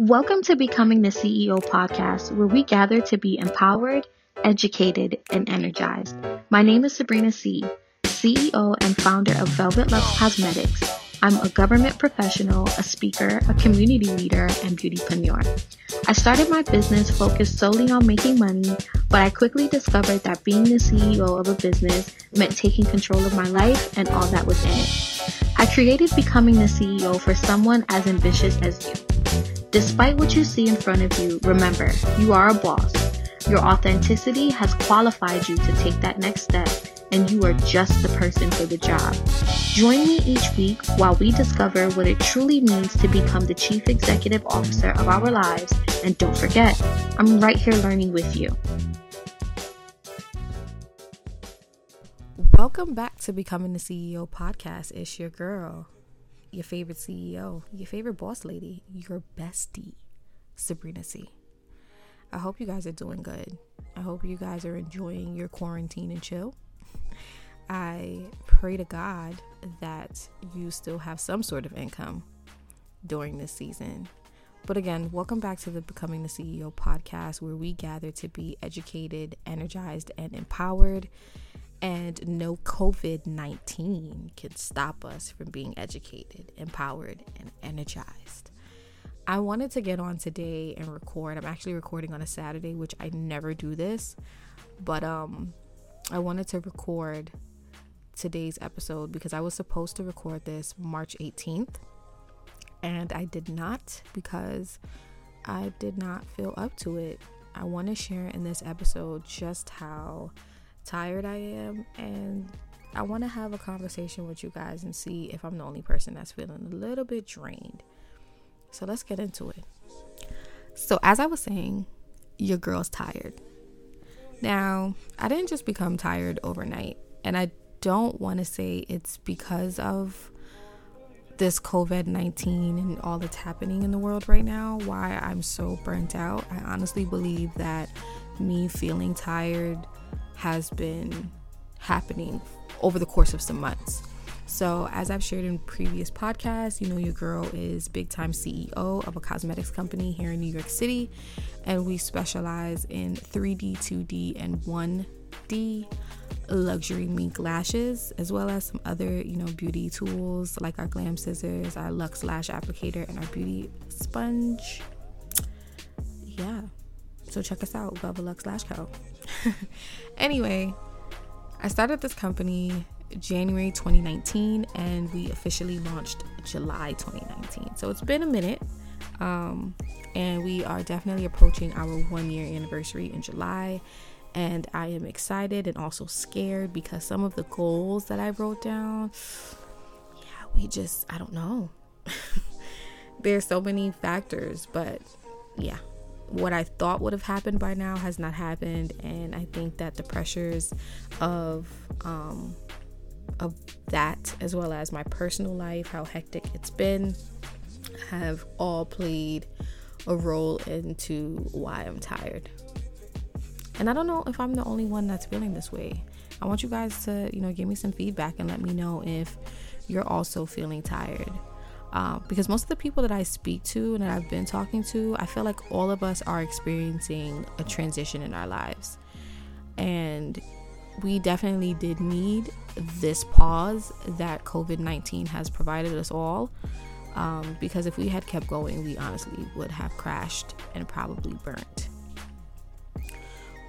Welcome to Becoming the CEO podcast, where we gather to be empowered, educated, and energized. My name is Sabrina C., CEO and founder of Velvet Lux Cosmetics. I'm a government professional, a speaker, a community leader, and beautypreneur. I started my business focused solely on making money, but I quickly discovered that being the CEO of a business meant taking control of my life and all that was in it. I created Becoming the CEO for someone as ambitious as you. Despite what you see in front of you, remember, you are a boss. Your authenticity has qualified you to take that next step, and you are just the person for the job. Join me each week while we discover what it truly means to become the chief executive officer of our lives. And don't forget, I'm right here learning with you. Welcome back to Becoming the CEO podcast. It's your girl, your favorite CEO, your favorite boss lady, your bestie, Sabrina C. I hope you guys are doing good. I hope you guys are enjoying your quarantine and chill. I pray to God that you still have some sort of income during this season. But again, welcome back to the Becoming the CEO podcast, where we gather to be educated, energized, and empowered and no COVID 19 can stop us from being educated, empowered, and energized. I wanted to get on today and record. I'm actually recording on a Saturday, which I never do this, but um, I wanted to record today's episode because I was supposed to record this March 18th, and I did not because I did not feel up to it. I want to share in this episode just how tired I am and I want to have a conversation with you guys and see if I'm the only person that's feeling a little bit drained. So let's get into it. So, as I was saying, your girl's tired. Now, I didn't just become tired overnight, and I don't want to say it's because of this COVID 19 and all that's happening in the world right now, why I'm so burnt out. I honestly believe that me feeling tired has been happening over the course of some months. So, as I've shared in previous podcasts, you know, your girl is big time CEO of a cosmetics company here in New York City, and we specialize in 3D, 2D, and 1D luxury mink lashes, as well as some other, you know, beauty tools like our glam scissors, our Lux lash applicator, and our beauty sponge. Yeah. So check us out, Velvet Lux Lash Co. anyway, I started this company January 2019 and we officially launched July 2019. So it's been a minute. Um, and we are definitely approaching our one year anniversary in July. And I am excited and also scared because some of the goals that I wrote down, yeah, we just, I don't know. There's so many factors, but yeah, what I thought would have happened by now has not happened, and I think that the pressures of um, of that, as well as my personal life, how hectic it's been, have all played a role into why I'm tired. And I don't know if I'm the only one that's feeling this way. I want you guys to, you know, give me some feedback and let me know if you're also feeling tired. Um, because most of the people that I speak to and that I've been talking to, I feel like all of us are experiencing a transition in our lives. And we definitely did need this pause that COVID 19 has provided us all. Um, because if we had kept going, we honestly would have crashed and probably burnt.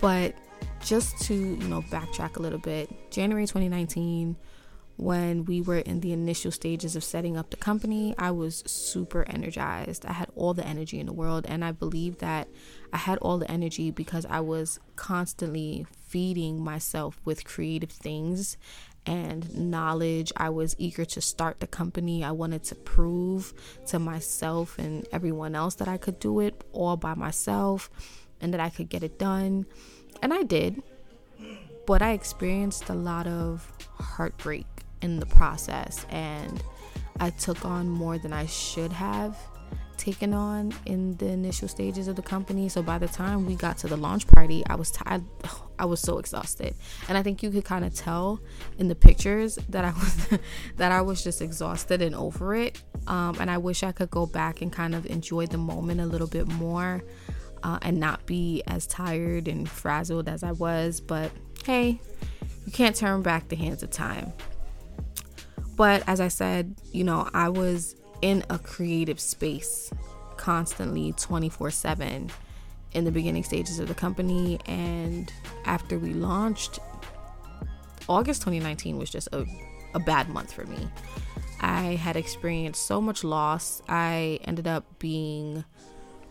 But just to, you know, backtrack a little bit, January 2019 when we were in the initial stages of setting up the company, I was super energized. I had all the energy in the world, and I believe that I had all the energy because I was constantly feeding myself with creative things and knowledge. I was eager to start the company. I wanted to prove to myself and everyone else that I could do it all by myself and that I could get it done. And I did. But I experienced a lot of heartbreak in the process and I took on more than I should have taken on in the initial stages of the company. So by the time we got to the launch party, I was tired. I was so exhausted, and I think you could kind of tell in the pictures that I was that I was just exhausted and over it. Um, and I wish I could go back and kind of enjoy the moment a little bit more, uh, and not be as tired and frazzled as I was. But hey, you can't turn back the hands of time. But as I said, you know, I was in a creative space constantly 24 7 in the beginning stages of the company. And after we launched, August 2019 was just a, a bad month for me. I had experienced so much loss. I ended up being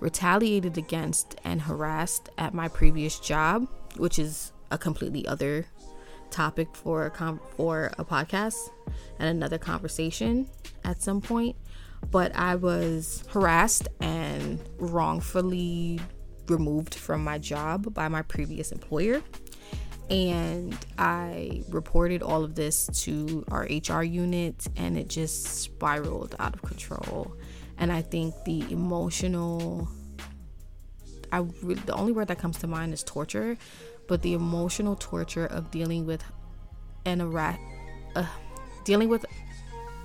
retaliated against and harassed at my previous job, which is a completely other topic for a com- for a podcast and another conversation at some point but I was harassed and wrongfully removed from my job by my previous employer. And I reported all of this to our HR unit, and it just spiraled out of control. And I think the emotional, I the only word that comes to mind is torture, but the emotional torture of dealing with an harass, uh, dealing with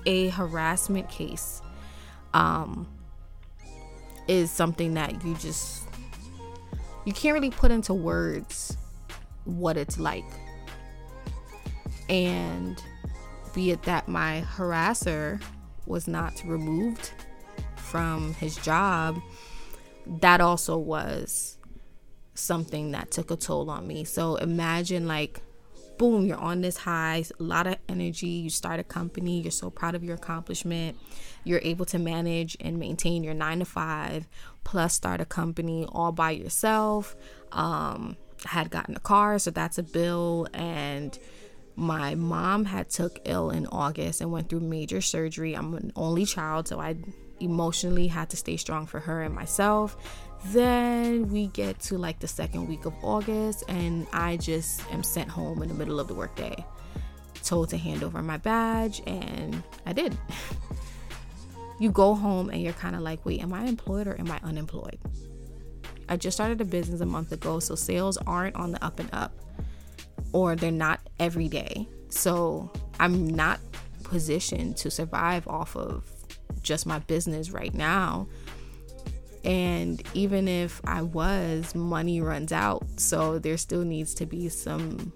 a harassment case um, is something that you just you can't really put into words what it's like. And be it that my harasser was not removed from his job, that also was something that took a toll on me. So imagine like boom, you're on this high, a lot of energy. You start a company, you're so proud of your accomplishment. You're able to manage and maintain your nine to five, plus start a company all by yourself. Um, had gotten a car, so that's a bill. And my mom had took ill in August and went through major surgery. I'm an only child, so I emotionally had to stay strong for her and myself. Then we get to like the second week of August, and I just am sent home in the middle of the workday, told to hand over my badge, and I did. you go home and you're kind of like, wait, am I employed or am I unemployed? I just started a business a month ago, so sales aren't on the up and up, or they're not every day. So I'm not positioned to survive off of just my business right now. And even if I was, money runs out. So there still needs to be some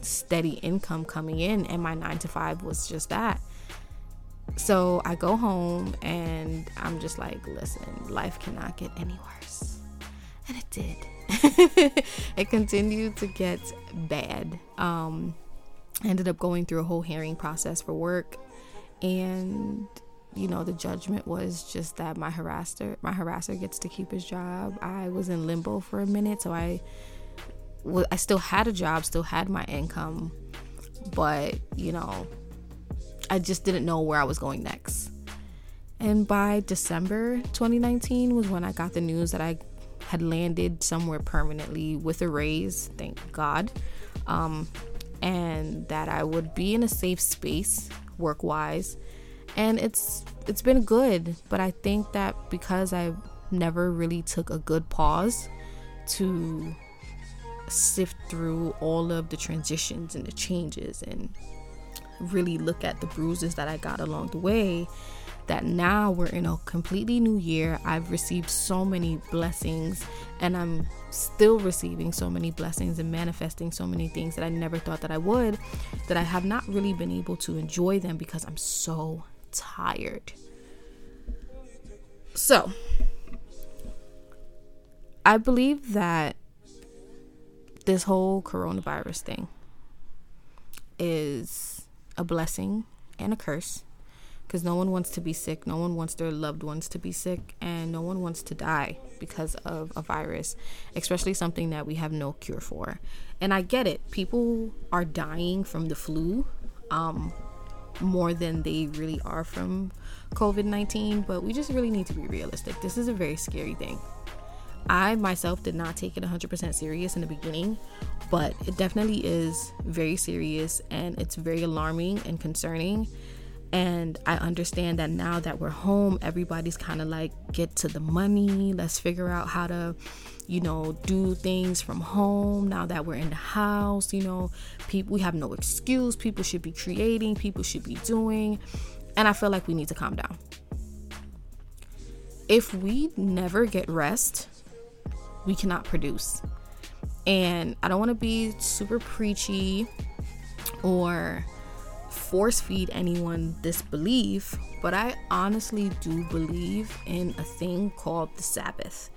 steady income coming in. And my nine to five was just that. So I go home and I'm just like, listen, life cannot get any worse. And it did. it continued to get bad. Um, ended up going through a whole hearing process for work. And you know the judgment was just that my harasser my harasser gets to keep his job. I was in limbo for a minute so i i still had a job still had my income but you know i just didn't know where i was going next. And by december 2019 was when i got the news that i had landed somewhere permanently with a raise thank god um, and that i would be in a safe space work wise and it's it's been good but i think that because i never really took a good pause to sift through all of the transitions and the changes and really look at the bruises that i got along the way that now we're in a completely new year. I've received so many blessings and i'm still receiving so many blessings and manifesting so many things that i never thought that i would that i have not really been able to enjoy them because i'm so tired. So, I believe that this whole coronavirus thing is a blessing and a curse because no one wants to be sick, no one wants their loved ones to be sick, and no one wants to die because of a virus, especially something that we have no cure for. And I get it, people are dying from the flu. Um, more than they really are from COVID 19, but we just really need to be realistic. This is a very scary thing. I myself did not take it 100% serious in the beginning, but it definitely is very serious and it's very alarming and concerning. And I understand that now that we're home, everybody's kind of like, get to the money. Let's figure out how to, you know, do things from home now that we're in the house. You know, people, we have no excuse. People should be creating, people should be doing. And I feel like we need to calm down. If we never get rest, we cannot produce. And I don't want to be super preachy or force feed anyone this belief, but I honestly do believe in a thing called the Sabbath.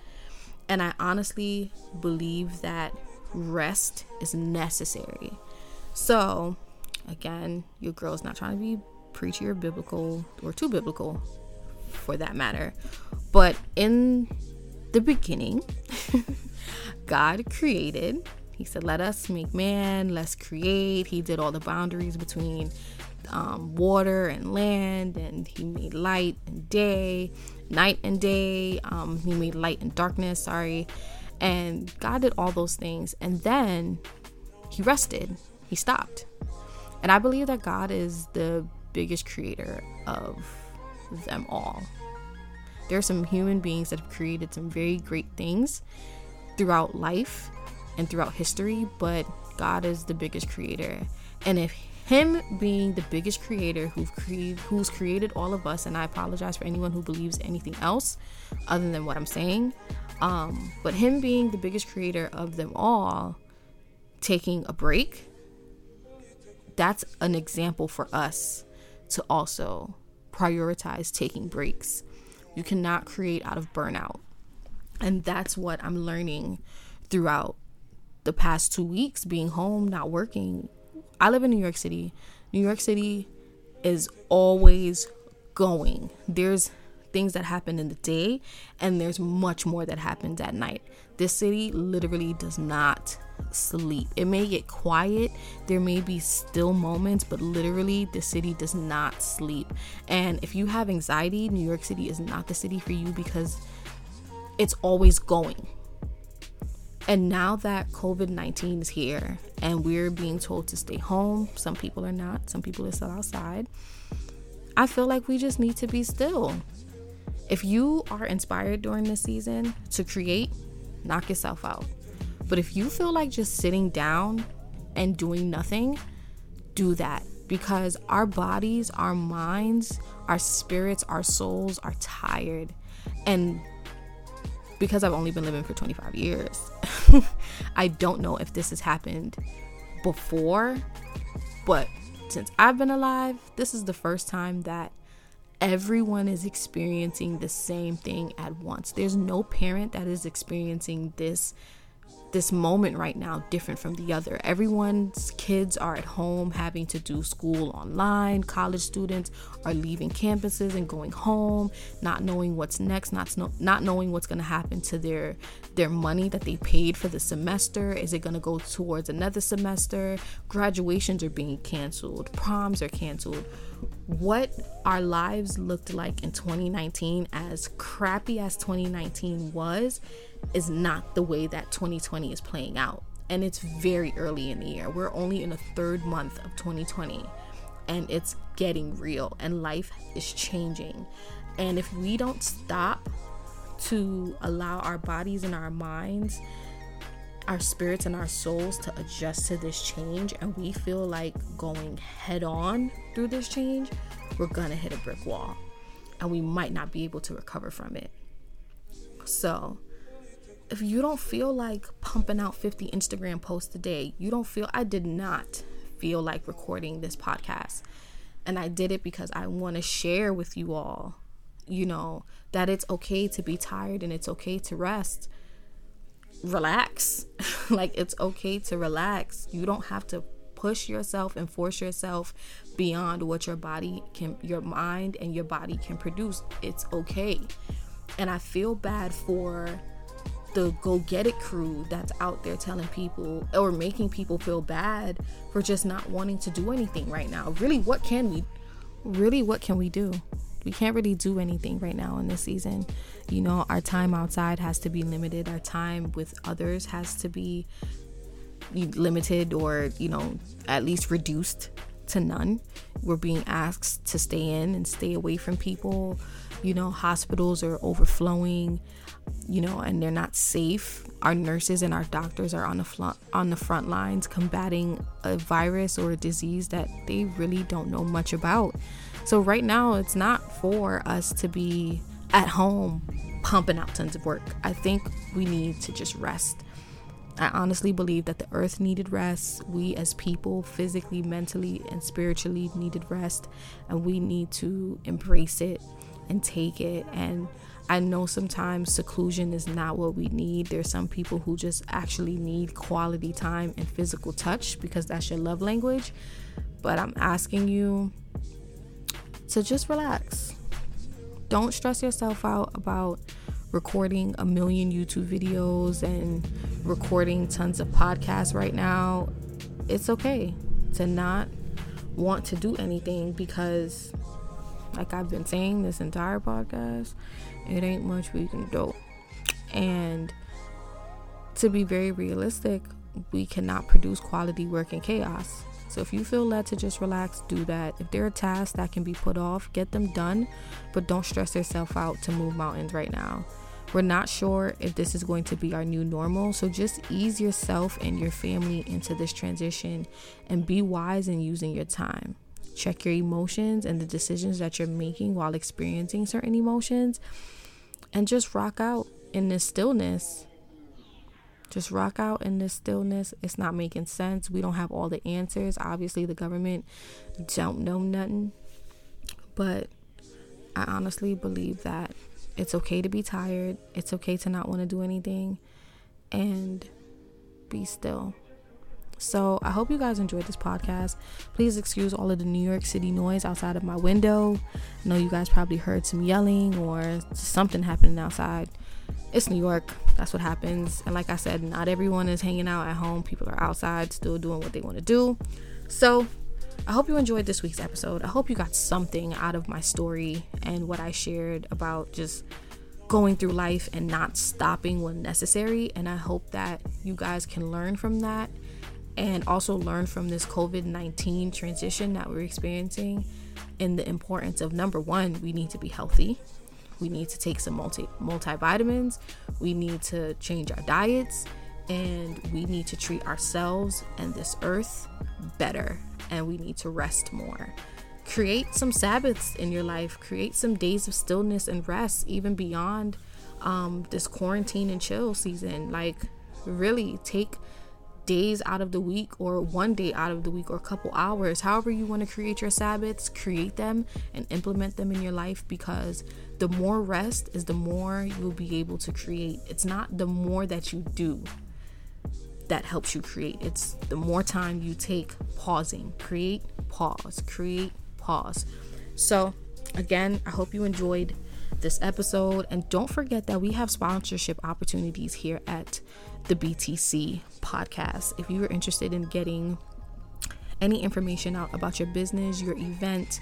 And I honestly believe that rest is necessary. So, again, your girl's not trying to be preachy or biblical or too biblical for that matter. But in the beginning, God created he said, Let us make man, let's create. He did all the boundaries between um, water and land, and he made light and day, night and day. Um, he made light and darkness, sorry. And God did all those things. And then he rested, he stopped. And I believe that God is the biggest creator of them all. There are some human beings that have created some very great things throughout life and throughout history, but God is the biggest creator. And if him being the biggest creator who cre- who's created all of us, and I apologize for anyone who believes anything else other than what I'm saying, um, but him being the biggest creator of them all, taking a break, that's an example for us to also prioritize taking breaks. You cannot create out of burnout. And that's what I'm learning throughout the past two weeks being home, not working. I live in New York City. New York City is always going. There's things that happen in the day, and there's much more that happens at night. This city literally does not sleep. It may get quiet, there may be still moments, but literally, the city does not sleep. And if you have anxiety, New York City is not the city for you because it's always going. And now that COVID 19 is here and we're being told to stay home, some people are not, some people are still outside. I feel like we just need to be still. If you are inspired during this season to create, knock yourself out. But if you feel like just sitting down and doing nothing, do that because our bodies, our minds, our spirits, our souls are tired. And because I've only been living for 25 years, I don't know if this has happened before, but since I've been alive, this is the first time that everyone is experiencing the same thing at once. There's no parent that is experiencing this this moment right now different from the other. Everyone's kids are at home having to do school online. College students are leaving campuses and going home, not knowing what's next, not not knowing what's going to happen to their their money that they paid for the semester. Is it going to go towards another semester? Graduations are being canceled, proms are canceled. What our lives looked like in 2019 as crappy as 2019 was is not the way that 2020 is playing out. And it's very early in the year. We're only in the third month of 2020 and it's getting real and life is changing. And if we don't stop to allow our bodies and our minds, our spirits and our souls to adjust to this change, and we feel like going head on through this change, we're gonna hit a brick wall and we might not be able to recover from it. So, if you don't feel like pumping out 50 Instagram posts a day, you don't feel, I did not feel like recording this podcast. And I did it because I want to share with you all, you know, that it's okay to be tired and it's okay to rest. Relax. like, it's okay to relax. You don't have to push yourself and force yourself beyond what your body can, your mind and your body can produce. It's okay. And I feel bad for the go get it crew that's out there telling people or making people feel bad for just not wanting to do anything right now. Really, what can we really what can we do? We can't really do anything right now in this season. You know, our time outside has to be limited. Our time with others has to be limited or, you know, at least reduced to none. We're being asked to stay in and stay away from people. You know, hospitals are overflowing, you know, and they're not safe. Our nurses and our doctors are on the on the front lines combating a virus or a disease that they really don't know much about. So right now it's not for us to be at home pumping out tons of work. I think we need to just rest. I honestly believe that the earth needed rest. We, as people, physically, mentally, and spiritually, needed rest, and we need to embrace it and take it. And I know sometimes seclusion is not what we need. There's some people who just actually need quality time and physical touch because that's your love language. But I'm asking you to just relax. Don't stress yourself out about recording a million YouTube videos and recording tons of podcasts right now, it's okay to not want to do anything because, like I've been saying this entire podcast, it ain't much we can do. And to be very realistic, we cannot produce quality work in chaos. So if you feel led to just relax, do that. If there are tasks that can be put off, get them done, but don't stress yourself out to move mountains right now. We're not sure if this is going to be our new normal, so just ease yourself and your family into this transition and be wise in using your time. Check your emotions and the decisions that you're making while experiencing certain emotions, and just rock out in this stillness. Just rock out in this stillness. It's not making sense. We don't have all the answers. Obviously, the government don't know nothing. But I honestly believe that it's okay to be tired. It's okay to not want to do anything and be still. So, I hope you guys enjoyed this podcast. Please excuse all of the New York City noise outside of my window. I know you guys probably heard some yelling or something happening outside. It's New York. That's what happens. And like I said, not everyone is hanging out at home. People are outside still doing what they want to do. So, I hope you enjoyed this week's episode. I hope you got something out of my story and what I shared about just going through life and not stopping when necessary. And I hope that you guys can learn from that and also learn from this COVID 19 transition that we're experiencing and the importance of number one, we need to be healthy. We need to take some multi multivitamins. We need to change our diets and we need to treat ourselves and this earth better and we need to rest more. Create some Sabbaths in your life, create some days of stillness and rest, even beyond um, this quarantine and chill season. Like, really take days out of the week or one day out of the week or a couple hours however you want to create your sabbaths create them and implement them in your life because the more rest is the more you'll be able to create it's not the more that you do that helps you create. It's the more time you take pausing, create, pause, create, pause. So, again, I hope you enjoyed this episode. And don't forget that we have sponsorship opportunities here at the BTC podcast. If you are interested in getting any information out about your business, your event,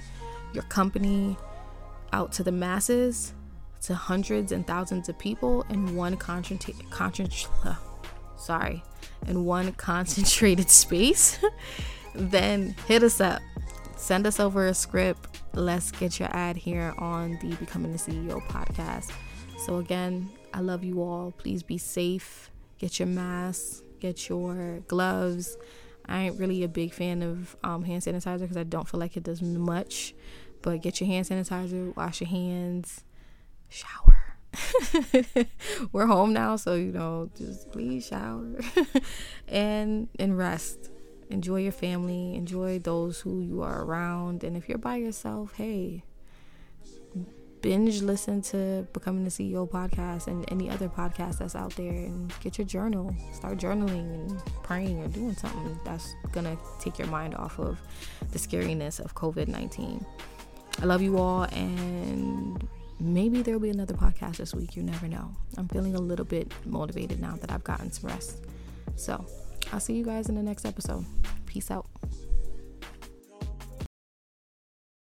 your company out to the masses, to hundreds and thousands of people in one concentrate, concentrate, uh, sorry, in one concentrated space, then hit us up. Send us over a script. Let's get your ad here on the Becoming the CEO podcast. So, again, I love you all. Please be safe. Get your mask, get your gloves. I ain't really a big fan of um, hand sanitizer because I don't feel like it does much. But get your hand sanitizer, wash your hands, shower we're home now, so you know, just please shower and and rest. Enjoy your family, enjoy those who you are around, and if you're by yourself, hey, binge listen to Becoming the CEO podcast and any other podcast that's out there and get your journal. Start journaling and praying or doing something that's gonna take your mind off of the scariness of COVID 19. I love you all and maybe there'll be another podcast this week. You never know. I'm feeling a little bit motivated now that I've gotten some rest. So I'll see you guys in the next episode. Peace out.